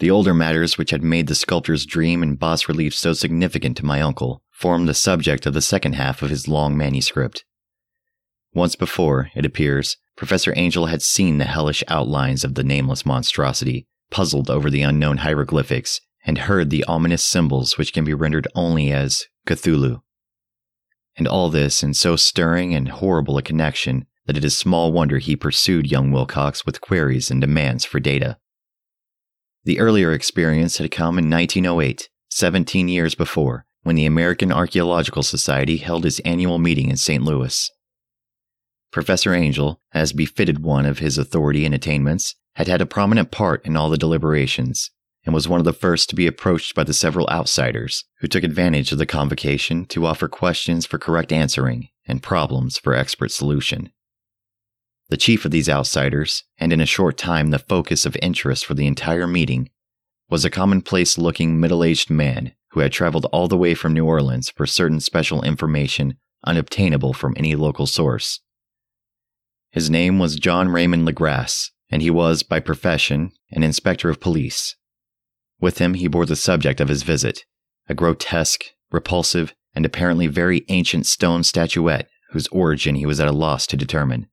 The older matters which had made the sculptor's dream and bas relief so significant to my uncle formed the subject of the second half of his long manuscript. Once before, it appears, Professor Angell had seen the hellish outlines of the nameless monstrosity, puzzled over the unknown hieroglyphics, and heard the ominous symbols which can be rendered only as Cthulhu. And all this in so stirring and horrible a connection that it is small wonder he pursued young Wilcox with queries and demands for data. The earlier experience had come in 1908, 17 years before, when the American Archaeological Society held its annual meeting in St. Louis. Professor Angell, as befitted one of his authority and attainments, had had a prominent part in all the deliberations, and was one of the first to be approached by the several outsiders who took advantage of the convocation to offer questions for correct answering and problems for expert solution. The chief of these outsiders, and in a short time the focus of interest for the entire meeting, was a commonplace looking middle aged man who had traveled all the way from New Orleans for certain special information unobtainable from any local source. His name was John Raymond Legrasse, and he was, by profession, an inspector of police. With him, he bore the subject of his visit a grotesque, repulsive, and apparently very ancient stone statuette whose origin he was at a loss to determine.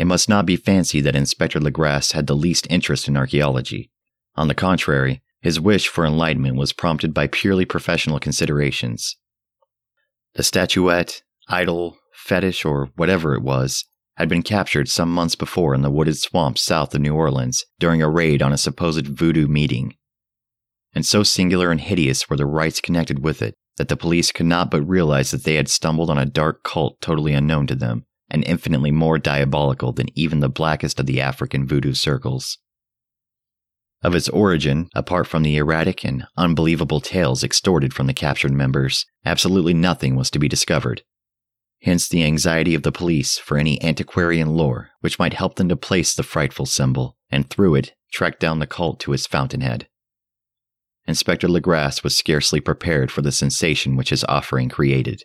It must not be fancied that Inspector Legrasse had the least interest in archaeology. On the contrary, his wish for enlightenment was prompted by purely professional considerations. The statuette, idol, fetish, or whatever it was, had been captured some months before in the wooded swamps south of New Orleans during a raid on a supposed voodoo meeting. And so singular and hideous were the rites connected with it that the police could not but realize that they had stumbled on a dark cult totally unknown to them and infinitely more diabolical than even the blackest of the African voodoo circles. Of its origin, apart from the erratic and unbelievable tales extorted from the captured members, absolutely nothing was to be discovered, hence the anxiety of the police for any antiquarian lore which might help them to place the frightful symbol, and through it track down the cult to its fountainhead. Inspector Legrasse was scarcely prepared for the sensation which his offering created.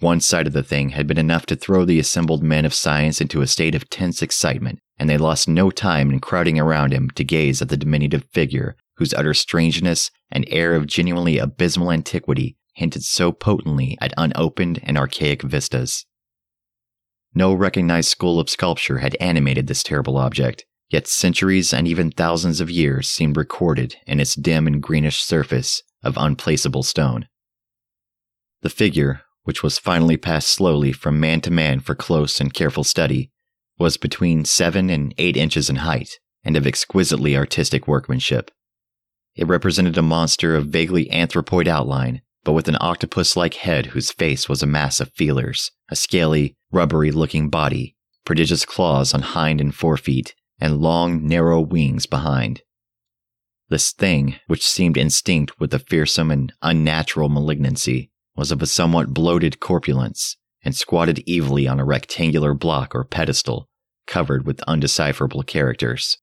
One side of the thing had been enough to throw the assembled men of science into a state of tense excitement, and they lost no time in crowding around him to gaze at the diminutive figure whose utter strangeness and air of genuinely abysmal antiquity hinted so potently at unopened and archaic vistas. No recognized school of sculpture had animated this terrible object, yet centuries and even thousands of years seemed recorded in its dim and greenish surface of unplaceable stone. The figure, which was finally passed slowly from man to man for close and careful study, was between seven and eight inches in height and of exquisitely artistic workmanship. It represented a monster of vaguely anthropoid outline but with an octopus like head whose face was a mass of feelers, a scaly, rubbery looking body, prodigious claws on hind and forefeet, and long, narrow wings behind. This thing, which seemed instinct with a fearsome and unnatural malignancy, was of a somewhat bloated corpulence and squatted evilly on a rectangular block or pedestal covered with undecipherable characters.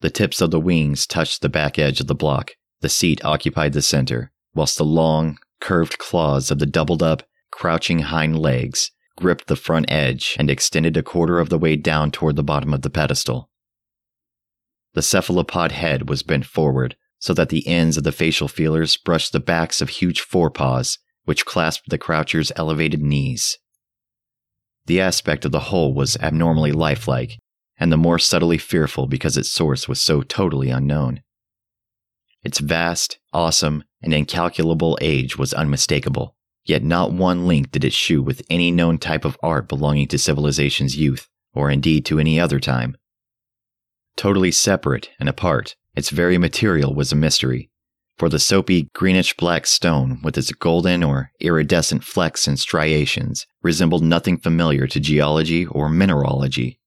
The tips of the wings touched the back edge of the block, the seat occupied the center, whilst the long, curved claws of the doubled up, crouching hind legs gripped the front edge and extended a quarter of the way down toward the bottom of the pedestal. The cephalopod head was bent forward so that the ends of the facial feelers brushed the backs of huge forepaws, which clasped the croucher's elevated knees. The aspect of the whole was abnormally lifelike, and the more subtly fearful because its source was so totally unknown. Its vast, awesome, and incalculable age was unmistakable, yet not one link did it shew with any known type of art belonging to civilization's youth, or indeed to any other time. Totally separate and apart, its very material was a mystery, for the soapy greenish black stone with its golden or iridescent flecks and striations resembled nothing familiar to geology or mineralogy.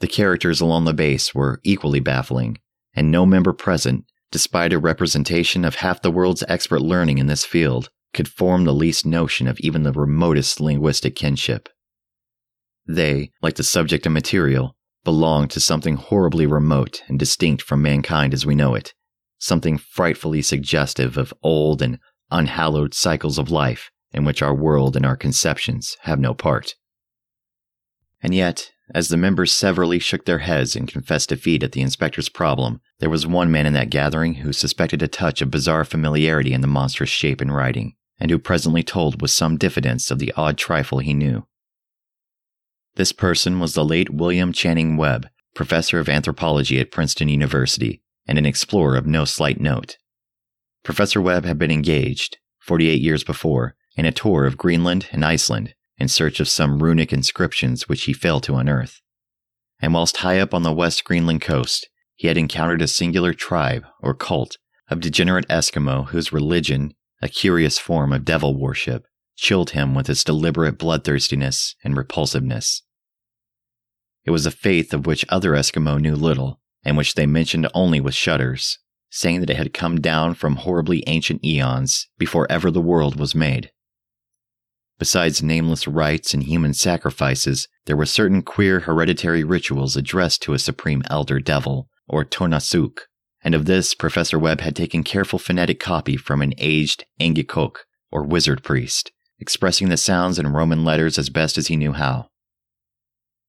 The characters along the base were equally baffling, and no member present despite a representation of half the world's expert learning in this field, could form the least notion of even the remotest linguistic kinship. They, like the subject and material, belong to something horribly remote and distinct from mankind as we know it, something frightfully suggestive of old and unhallowed cycles of life in which our world and our conceptions have no part. And yet, as the members severally shook their heads and confessed defeat at the inspector's problem, there was one man in that gathering who suspected a touch of bizarre familiarity in the monstrous shape and writing, and who presently told with some diffidence of the odd trifle he knew. This person was the late William Channing Webb, professor of anthropology at Princeton University, and an explorer of no slight note. Professor Webb had been engaged, 48 years before, in a tour of Greenland and Iceland in search of some runic inscriptions which he failed to unearth. And whilst high up on the West Greenland coast, he had encountered a singular tribe, or cult, of degenerate Eskimo whose religion, a curious form of devil worship, chilled him with its deliberate bloodthirstiness and repulsiveness. It was a faith of which other Eskimo knew little, and which they mentioned only with shudders, saying that it had come down from horribly ancient eons before ever the world was made. Besides nameless rites and human sacrifices, there were certain queer hereditary rituals addressed to a supreme elder devil, or Tornasuk, and of this Professor Webb had taken careful phonetic copy from an aged Angekok, or wizard priest, expressing the sounds in Roman letters as best as he knew how.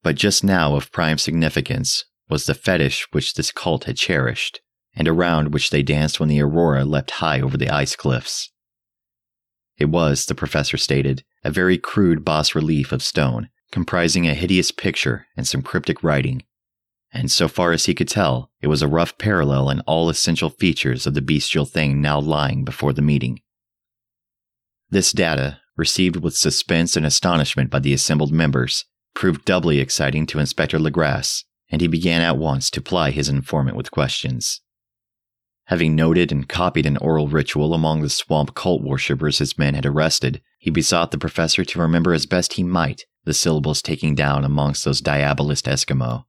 But just now of prime significance was the fetish which this cult had cherished, and around which they danced when the aurora leapt high over the ice cliffs. It was, the professor stated, a very crude bas relief of stone, comprising a hideous picture and some cryptic writing. And so far as he could tell, it was a rough parallel in all essential features of the bestial thing now lying before the meeting. This data, received with suspense and astonishment by the assembled members, proved doubly exciting to Inspector Legrasse, and he began at once to ply his informant with questions. Having noted and copied an oral ritual among the swamp cult worshippers his men had arrested, he besought the professor to remember as best he might the syllables taken down amongst those diabolist Eskimo.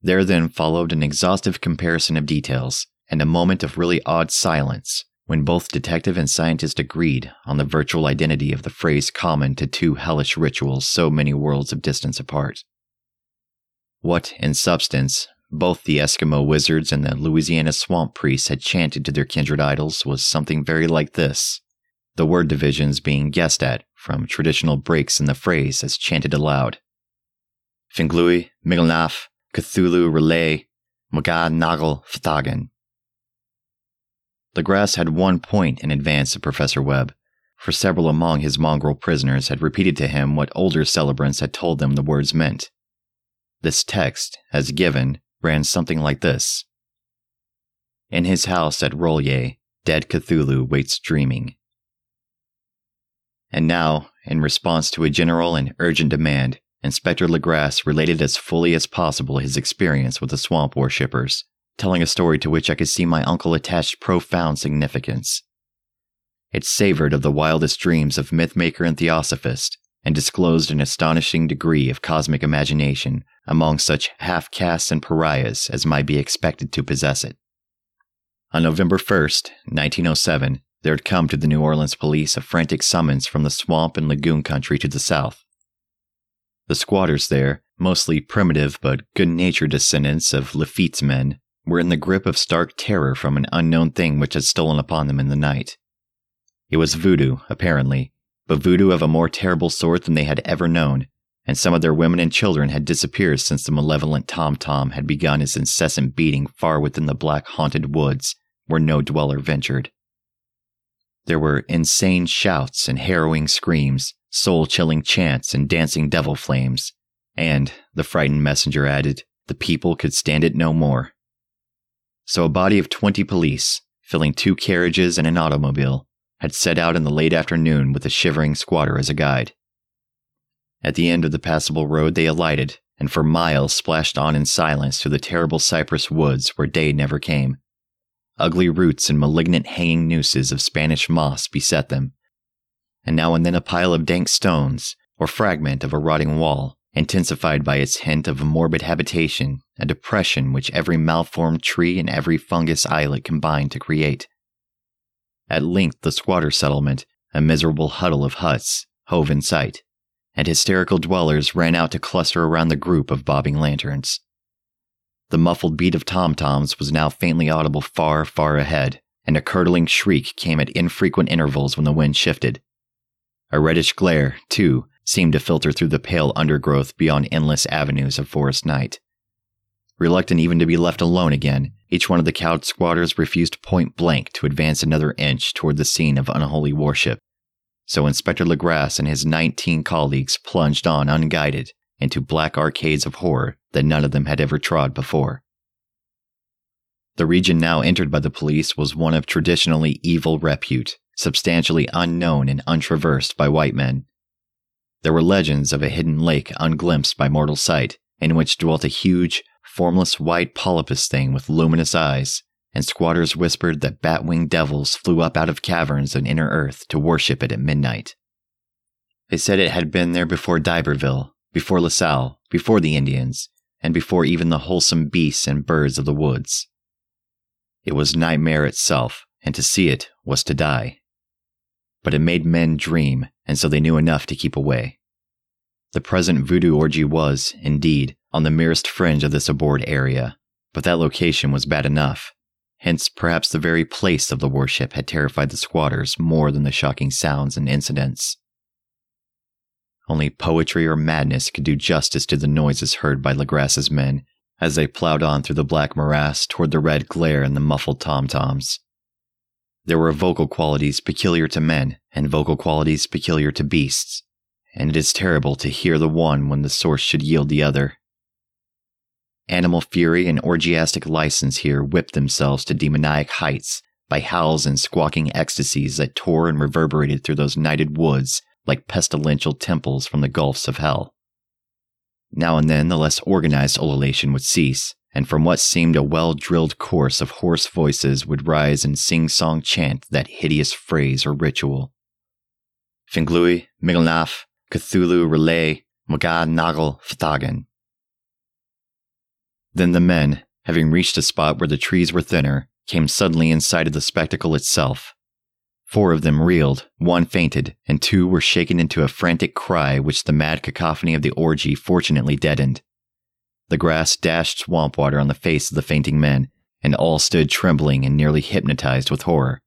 There then followed an exhaustive comparison of details, and a moment of really odd silence when both detective and scientist agreed on the virtual identity of the phrase common to two hellish rituals so many worlds of distance apart. What, in substance, both the Eskimo wizards and the Louisiana swamp priests had chanted to their kindred idols was something very like this, the word divisions being guessed at from traditional breaks in the phrase as chanted aloud. Ph'nglui, mglw'nafh, Cthulhu R'lyeh, Magad Nagel fhtagn. Legrasse had one point in advance of Professor Webb, for several among his mongrel prisoners had repeated to him what older celebrants had told them the words meant. This text, as given, ran something like this In his house at R'lyeh, dead Cthulhu waits dreaming. And now, in response to a general and urgent demand, Inspector Legrasse related as fully as possible his experience with the swamp worshippers, telling a story to which I could see my uncle attached profound significance. It savored of the wildest dreams of mythmaker and theosophist, and disclosed an astonishing degree of cosmic imagination among such half castes and pariahs as might be expected to possess it. On November 1st, 1907, there had come to the New Orleans police a frantic summons from the swamp and lagoon country to the south. The squatters there, mostly primitive but good natured descendants of Lafitte's men, were in the grip of stark terror from an unknown thing which had stolen upon them in the night. It was voodoo, apparently, but voodoo of a more terrible sort than they had ever known, and some of their women and children had disappeared since the malevolent tom tom had begun his incessant beating far within the black haunted woods where no dweller ventured. There were insane shouts and harrowing screams, soul chilling chants and dancing devil flames, and, the frightened messenger added, the people could stand it no more. So a body of twenty police, filling two carriages and an automobile, had set out in the late afternoon with a shivering squatter as a guide. At the end of the passable road, they alighted, and for miles splashed on in silence through the terrible cypress woods where day never came. Ugly roots and malignant hanging nooses of Spanish moss beset them, and now and then a pile of dank stones, or fragment of a rotting wall, intensified by its hint of a morbid habitation, a depression which every malformed tree and every fungus islet combined to create. At length, the squatter settlement, a miserable huddle of huts, hove in sight and hysterical dwellers ran out to cluster around the group of bobbing lanterns. The muffled beat of tom toms was now faintly audible far, far ahead, and a curdling shriek came at infrequent intervals when the wind shifted. A reddish glare, too, seemed to filter through the pale undergrowth beyond endless avenues of forest night. Reluctant even to be left alone again, each one of the cowed squatters refused point blank to advance another inch toward the scene of unholy worship. So Inspector Legrasse and his 19 colleagues plunged on unguided into black arcades of horror that none of them had ever trod before. The region now entered by the police was one of traditionally evil repute, substantially unknown and untraversed by white men. There were legends of a hidden lake unglimpsed by mortal sight, in which dwelt a huge, formless white polypus thing with luminous eyes, and squatters whispered that bat winged devils flew up out of caverns in inner earth to worship it at midnight. They said it had been there before D'Iberville, before LaSalle, before the Indians, and before even the wholesome beasts and birds of the woods. It was nightmare itself, and to see it was to die. But it made men dream, and so they knew enough to keep away. The present voodoo orgy was, indeed, on the merest fringe of this abhorred area, but that location was bad enough. Hence, perhaps the very place of the worship had terrified the squatters more than the shocking sounds and incidents. Only poetry or madness could do justice to the noises heard by Legrasse's men as they plowed on through the black morass toward the red glare and the muffled tom toms. There were vocal qualities peculiar to men and vocal qualities peculiar to beasts, and it is terrible to hear the one when the source should yield the other. Animal fury and orgiastic license here whipped themselves to demoniac heights by howls and squawking ecstasies that tore and reverberated through those nighted woods like pestilential temples from the gulfs of hell. Now and then the less organized ululation would cease, and from what seemed a well drilled chorus of hoarse voices would rise and sing song chant that hideous phrase or ritual. Ph'nglui, mglw'nafh, Cthulhu R'lyeh, Maga Nagel fhtagn. Then the men, having reached a spot where the trees were thinner, came suddenly in sight of the spectacle itself, Four of them reeled, one fainted, and two were shaken into a frantic cry which the mad cacophony of the orgy fortunately deadened. Legrasse dashed swamp water on the face of the fainting men, and all stood trembling and nearly hypnotized with horror.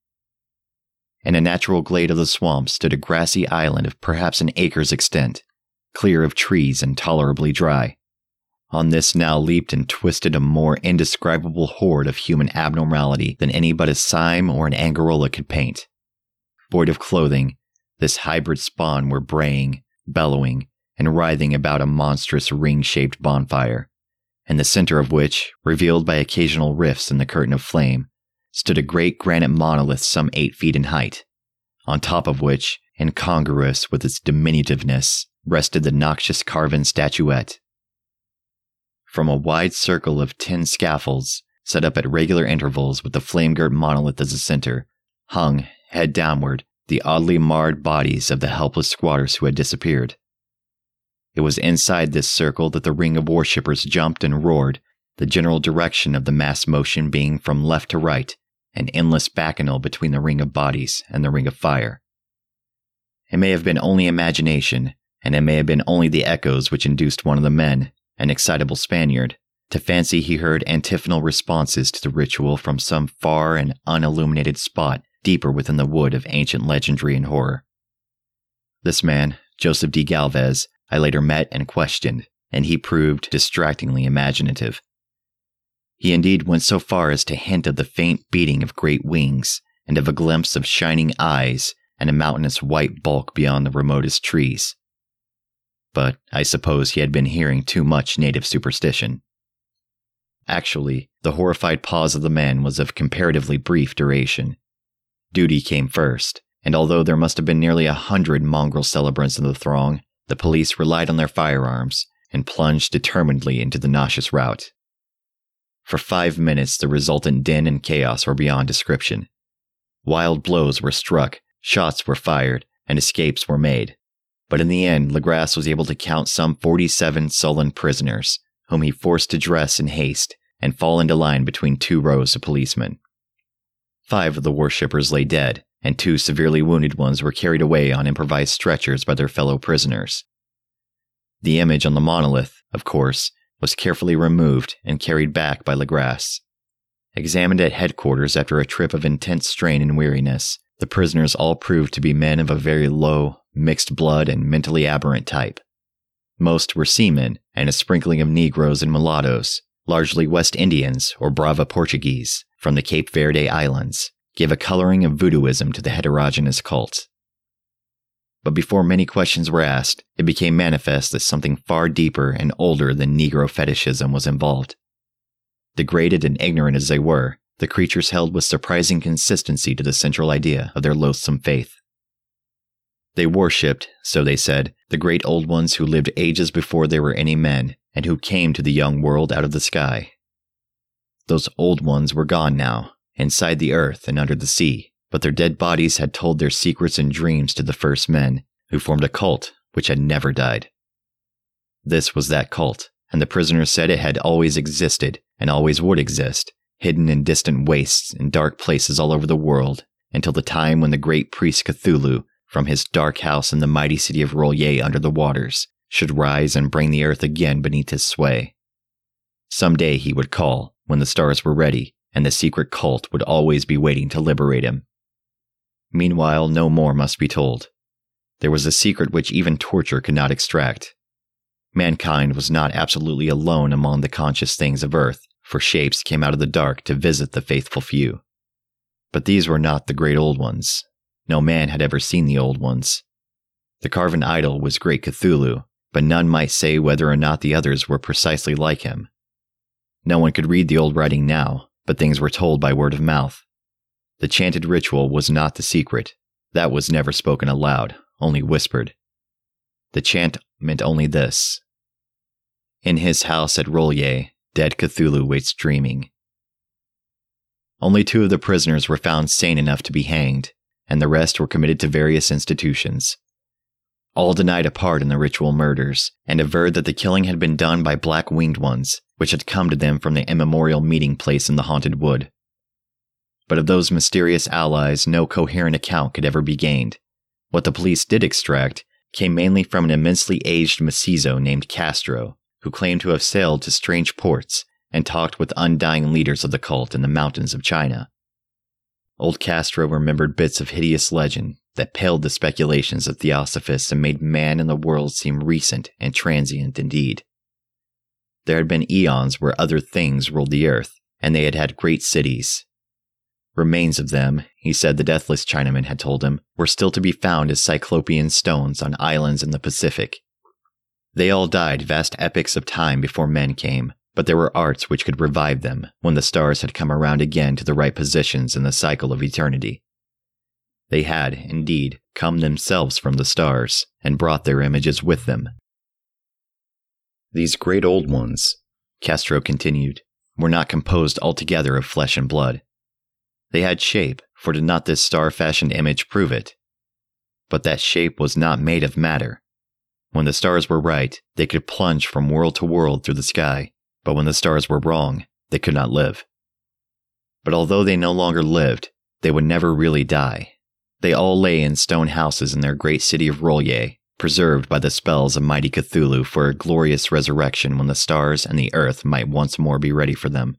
In a natural glade of the swamp stood a grassy island of perhaps an acre's extent, clear of trees and tolerably dry. On this now leaped and twisted a more indescribable horde of human abnormality than any but a Sime or an Angarola could paint. Void of clothing, this hybrid spawn were braying, bellowing, and writhing about a monstrous ring shaped bonfire, in the center of which, revealed by occasional rifts in the curtain of flame, stood a great granite monolith some eight feet in height, on top of which, incongruous with its diminutiveness, rested the noxious carven statuette. From a wide circle of tin scaffolds, set up at regular intervals with the flame girt monolith as a center, hung, head downward, the oddly marred bodies of the helpless squatters who had disappeared. It was inside this circle that the ring of worshippers jumped and roared, the general direction of the mass motion being from left to right, an endless bacchanal between the ring of bodies and the ring of fire. It may have been only imagination, and it may have been only the echoes which induced one of the men, an excitable Spaniard, to fancy he heard antiphonal responses to the ritual from some far and unilluminated spot deeper within the wood of ancient legendry and horror. This man, Joseph D. Galvez, I later met and questioned, and he proved distractingly imaginative. He indeed went so far as to hint of the faint beating of great wings, and of a glimpse of shining eyes and a mountainous white bulk beyond the remotest trees. But I suppose he had been hearing too much native superstition. Actually, the horrified pause of the man was of comparatively brief duration. Duty came first, and although there must have been nearly a hundred mongrel celebrants in the throng, the police relied on their firearms and plunged determinedly into the nauseous rout. For five minutes, the resultant din and chaos were beyond description. Wild blows were struck, shots were fired, and escapes were made. But in the end, Legrasse was able to count some 47 sullen prisoners, whom he forced to dress in haste and fall into line between two rows of policemen. Five of the worshippers lay dead, and two severely wounded ones were carried away on improvised stretchers by their fellow prisoners. The image on the monolith, of course, was carefully removed and carried back by Legrasse. Examined at headquarters after a trip of intense strain and weariness, the prisoners all proved to be men of a very low, mixed blood, and mentally aberrant type. Most were seamen and a sprinkling of Negroes and mulattoes, largely West Indians or Brava Portuguese from the Cape Verde Islands, gave a coloring of voodooism to the heterogeneous cult. But before many questions were asked, it became manifest that something far deeper and older than Negro fetishism was involved. Degraded and ignorant as they were, the creatures held with surprising consistency to the central idea of their loathsome faith. They worshipped, so they said, the great old ones who lived ages before there were any men, and who came to the young world out of the sky. Those old ones were gone now, inside the earth and under the sea, but their dead bodies had told their secrets and dreams to the first men, who formed a cult which had never died. This was that cult, and the prisoners said it had always existed and always would exist, hidden in distant wastes and dark places all over the world, until the time when the great priest Cthulhu, from his dark house in the mighty city of R'lyeh under the waters, should rise and bring the earth again beneath his sway. Some day he would call, when the stars were ready, and the secret cult would always be waiting to liberate him. Meanwhile, no more must be told. There was a secret which even torture could not extract. Mankind was not absolutely alone among the conscious things of earth, for shapes came out of the dark to visit the faithful few. But these were not the great old ones. No man had ever seen the old ones. The carven idol was great Cthulhu, but none might say whether or not the others were precisely like him. No one could read the old writing now, but things were told by word of mouth. The chanted ritual was not the secret. That was never spoken aloud, only whispered. The chant meant only this In his house at R'lyeh, dead Cthulhu waits dreaming. Only two of the prisoners were found sane enough to be hanged, and the rest were committed to various institutions. All denied a part in the ritual murders, and averred that the killing had been done by black winged ones, which had come to them from the immemorial meeting place in the haunted wood but of those mysterious allies, no coherent account could ever be gained. What the police did extract came mainly from an immensely aged Mestizo named Castro, who claimed to have sailed to strange ports and talked with undying leaders of the cult in the mountains of China. Old Castro remembered bits of hideous legend that paled the speculations of theosophists and made man and the world seem recent and transient indeed. There had been eons where other things ruled the earth, and they had had great cities, Remains of them, he said the deathless Chinaman had told him, were still to be found as cyclopean stones on islands in the Pacific. They all died vast epochs of time before men came, but there were arts which could revive them when the stars had come around again to the right positions in the cycle of eternity. They had, indeed, come themselves from the stars and brought their images with them. These great old ones, Castro continued, were not composed altogether of flesh and blood. They had shape, for did not this star fashioned image prove it? But that shape was not made of matter. When the stars were right, they could plunge from world to world through the sky, but when the stars were wrong, they could not live. But although they no longer lived, they would never really die. They all lay in stone houses in their great city of R'lyeh, preserved by the spells of mighty Cthulhu for a glorious resurrection when the stars and the earth might once more be ready for them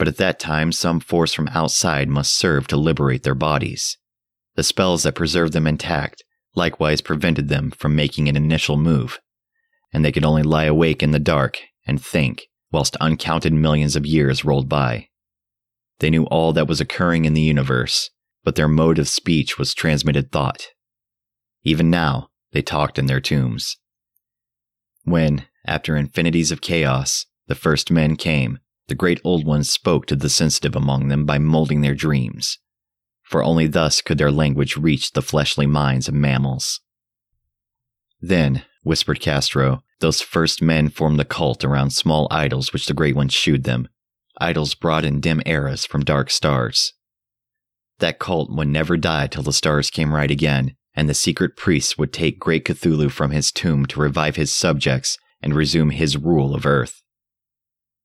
but at that time some force from outside must serve to liberate their bodies. The spells that preserved them intact likewise prevented them from making an initial move, and they could only lie awake in the dark and think whilst uncounted millions of years rolled by. They knew all that was occurring in the universe, but their mode of speech was transmitted thought. Even now, they talked in their tombs. When, after infinities of chaos, the first men came, the great old ones spoke to the sensitive among them by molding their dreams, for only thus could their language reach the fleshly minds of mammals. Then, whispered Castro, those first men formed the cult around small idols which the great ones shewed them, idols brought in dim eras from dark stars. That cult would never die till the stars came right again, and the secret priests would take great Cthulhu from his tomb to revive his subjects and resume his rule of Earth.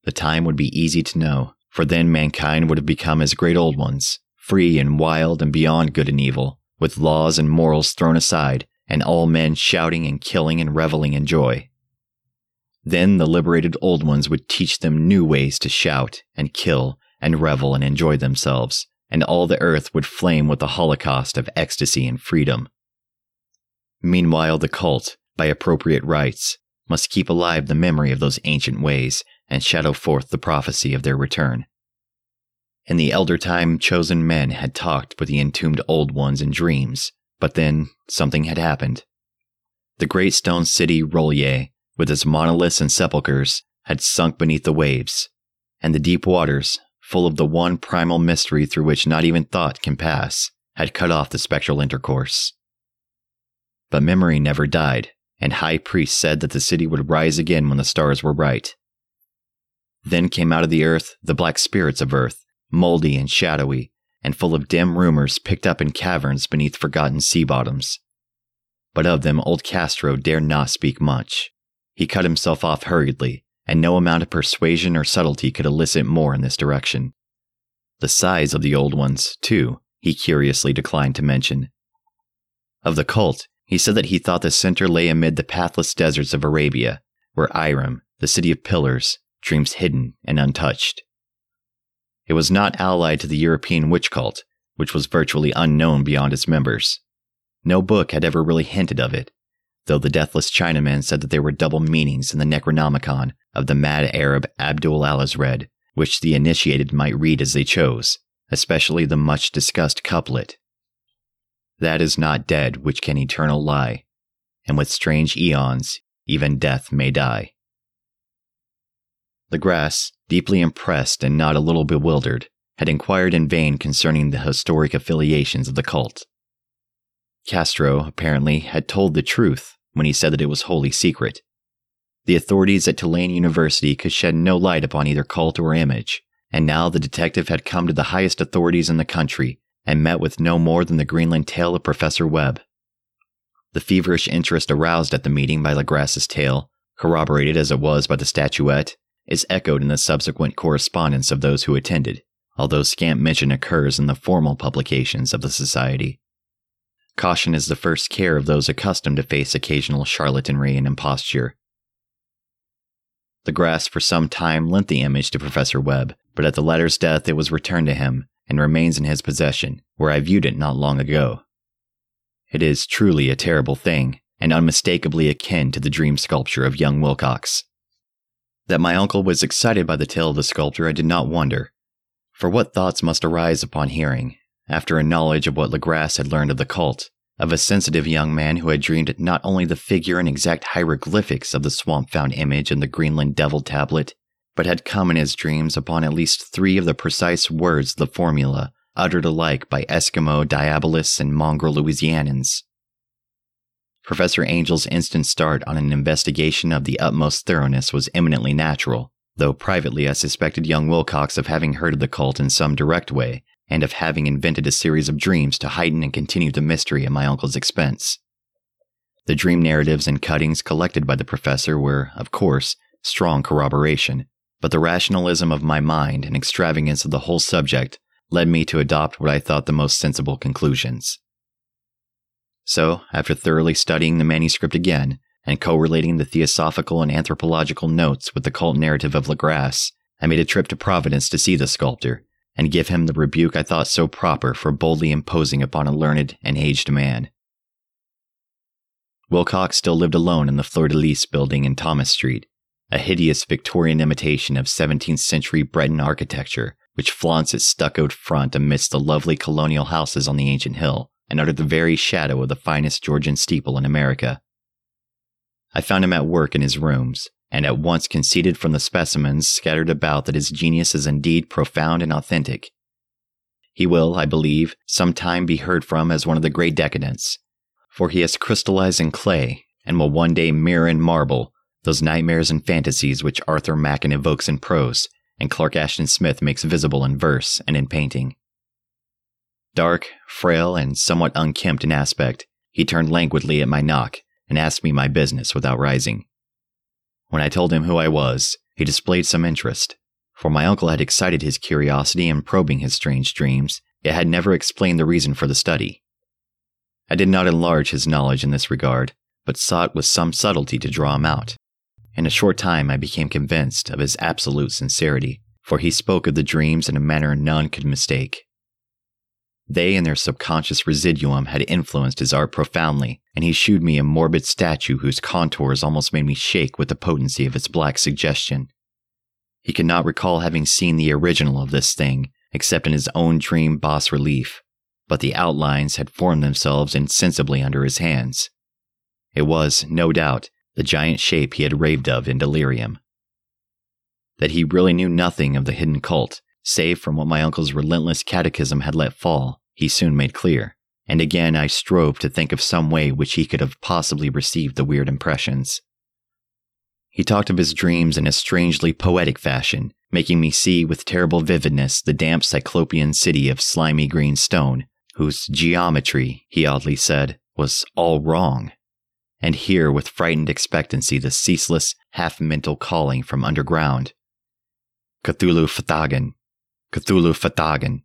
The time would be easy to know, for then mankind would have become as great old ones, free and wild and beyond good and evil, with laws and morals thrown aside, and all men shouting and killing and reveling in joy. Then the liberated old ones would teach them new ways to shout and kill and revel and enjoy themselves, and all the earth would flame with the holocaust of ecstasy and freedom. Meanwhile, the cult, by appropriate rites, must keep alive the memory of those ancient ways and shadow forth the prophecy of their return. In the elder time, chosen men had talked with the entombed old ones in dreams, but then something had happened. The great stone city R'lyeh, with its monoliths and sepulchres, had sunk beneath the waves, and the deep waters, full of the one primal mystery through which not even thought can pass, had cut off the spectral intercourse. But memory never died, and High Priest said that the city would rise again when the stars were right. Then came out of the earth the black spirits of earth, moldy and shadowy, and full of dim rumors picked up in caverns beneath forgotten sea bottoms. But of them old Castro dared not speak much. He cut himself off hurriedly, and no amount of persuasion or subtlety could elicit more in this direction. The size of the old ones, too, he curiously declined to mention. Of the cult, he said that he thought the center lay amid the pathless deserts of Arabia, where Irem, the city of pillars, dreams hidden and untouched. It was not allied to the European witch cult, which was virtually unknown beyond its members. No book had ever really hinted of it, though the deathless Chinaman said that there were double meanings in the Necronomicon of the mad Arab Abdul Alhazred, which the initiated might read as they chose, especially the much discussed couplet That is not dead which can eternal lie, and with strange eons even death may die. Legrasse, deeply impressed and not a little bewildered, had inquired in vain concerning the historic affiliations of the cult. Castro, apparently, had told the truth when he said that it was wholly secret. The authorities at Tulane University could shed no light upon either cult or image, and now the detective had come to the highest authorities in the country and met with no more than the Greenland tale of Professor Webb. The feverish interest aroused at the meeting by Legrasse's tale, corroborated as it was by the statuette, is echoed in the subsequent correspondence of those who attended, although scant mention occurs in the formal publications of the Society. Caution is the first care of those accustomed to face occasional charlatanry and imposture. Legrasse for some time lent the image to Professor Webb, but at the latter's death it was returned to him and remains in his possession, where I viewed it not long ago. It is truly a terrible thing, and unmistakably akin to the dream sculpture of young Wilcox. That my uncle was excited by the tale of the sculptor, I did not wonder. For what thoughts must arise upon hearing, after a knowledge of what Legrasse had learned of the cult, of a sensitive young man who had dreamed not only the figure and exact hieroglyphics of the swamp found image in the Greenland Devil tablet, but had come in his dreams upon at least three of the precise words of the formula uttered alike by Eskimo Diabolists and mongrel Louisianans. Professor Angell's instant start on an investigation of the utmost thoroughness was eminently natural, though privately I suspected young Wilcox of having heard of the cult in some direct way, and of having invented a series of dreams to heighten and continue the mystery at my uncle's expense. The dream narratives and cuttings collected by the professor were, of course, strong corroboration, but the rationalism of my mind and extravagance of the whole subject led me to adopt what I thought the most sensible conclusions. So, after thoroughly studying the manuscript again and correlating the theosophical and anthropological notes with the cult narrative of Legrasse, I made a trip to Providence to see the sculptor and give him the rebuke I thought so proper for boldly imposing upon a learned and aged man. Wilcox still lived alone in the Fleur de Lys building in Thomas Street, a hideous Victorian imitation of 17th century Breton architecture, which flaunts its stuccoed front amidst the lovely colonial houses on the ancient hill and under the very shadow of the finest Georgian steeple in America. I found him at work in his rooms, and at once conceded from the specimens scattered about that his genius is indeed profound and authentic. He will, I believe, some time be heard from as one of the great decadents, for he has crystallized in clay and will one day mirror in marble those nightmares and fantasies which Arthur Machen evokes in prose and Clark Ashton Smith makes visible in verse and in painting. Dark, frail, and somewhat unkempt in aspect, he turned languidly at my knock and asked me my business without rising. When I told him who I was, he displayed some interest, for my uncle had excited his curiosity in probing his strange dreams, yet had never explained the reason for the study. I did not enlarge his knowledge in this regard, but sought with some subtlety to draw him out. In a short time, I became convinced of his absolute sincerity, for he spoke of the dreams in a manner none could mistake. They and their subconscious residuum had influenced his art profoundly, and he shewed me a morbid statue whose contours almost made me shake with the potency of its black suggestion. He could not recall having seen the original of this thing, except in his own dream bas relief, but the outlines had formed themselves insensibly under his hands. It was, no doubt, the giant shape he had raved of in delirium. That he really knew nothing of the hidden cult, save from what my uncle's relentless catechism had let fall, he soon made clear, and again I strove to think of some way which he could have possibly received the weird impressions. He talked of his dreams in a strangely poetic fashion, making me see with terrible vividness the damp cyclopean city of slimy green stone, whose geometry, he oddly said, was all wrong, and hear with frightened expectancy the ceaseless, half mental calling from underground. Cthulhu Fhtagn, Cthulhu Fhtagn.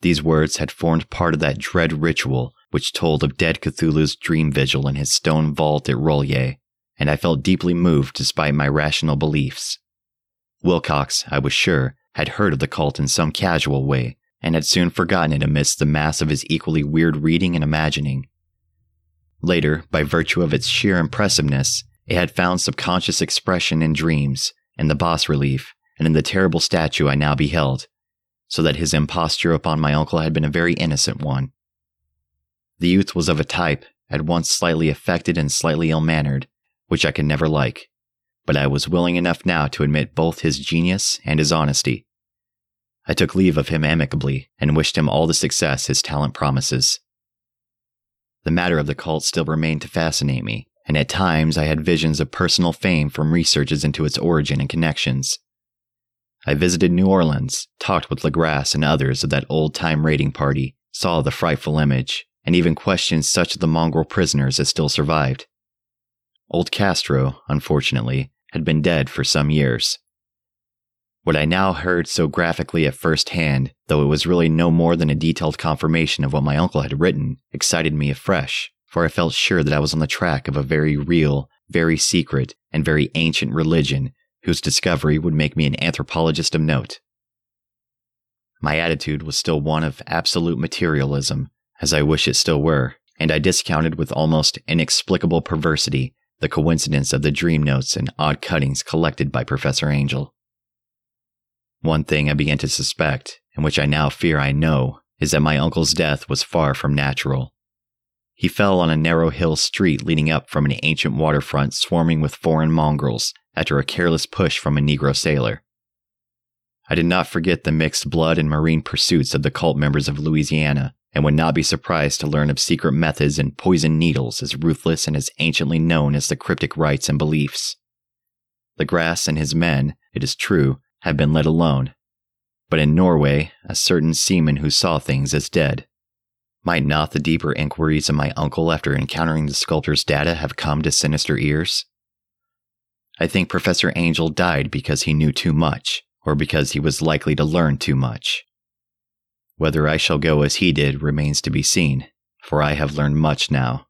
These words had formed part of that dread ritual which told of dead Cthulhu's dream vigil in his stone vault at R'lyeh, and I felt deeply moved despite my rational beliefs. Wilcox, I was sure, had heard of the cult in some casual way, and had soon forgotten it amidst the mass of his equally weird reading and imagining. Later, by virtue of its sheer impressiveness, it had found subconscious expression in dreams, in the bas relief, and in the terrible statue I now beheld, so that his imposture upon my uncle had been a very innocent one. The youth was of a type, at once slightly affected and slightly ill mannered, which I could never like, but I was willing enough now to admit both his genius and his honesty. I took leave of him amicably and wished him all the success his talent promises. The matter of the cult still remained to fascinate me, and at times I had visions of personal fame from researches into its origin and connections. I visited New Orleans, talked with Legrasse and others of that old time raiding party, saw the frightful image, and even questioned such of the mongrel prisoners as still survived. Old Castro, unfortunately, had been dead for some years. What I now heard so graphically at first hand, though it was really no more than a detailed confirmation of what my uncle had written, excited me afresh, for I felt sure that I was on the track of a very real, very secret, and very ancient religion whose discovery would make me an anthropologist of note. My attitude was still one of absolute materialism, as I wish it still were, and I discounted with almost inexplicable perversity the coincidence of the dream notes and odd cuttings collected by Professor Angell. One thing I began to suspect, and which I now fear I know, is that my uncle's death was far from natural. He fell on a narrow hill street leading up from an ancient waterfront swarming with foreign mongrels after a careless push from a Negro sailor. I did not forget the mixed blood and marine pursuits of the cult members of Louisiana, and would not be surprised to learn of secret methods and poison needles as ruthless and as anciently known as the cryptic rites and beliefs. Legrasse and his men, it is true, have been let alone. But in Norway, a certain seaman who saw things is dead. Might not the deeper inquiries of my uncle after encountering the sculptor's data have come to sinister ears? I think Professor Angell died because he knew too much, or because he was likely to learn too much. Whether I shall go as he did remains to be seen, for I have learned much now.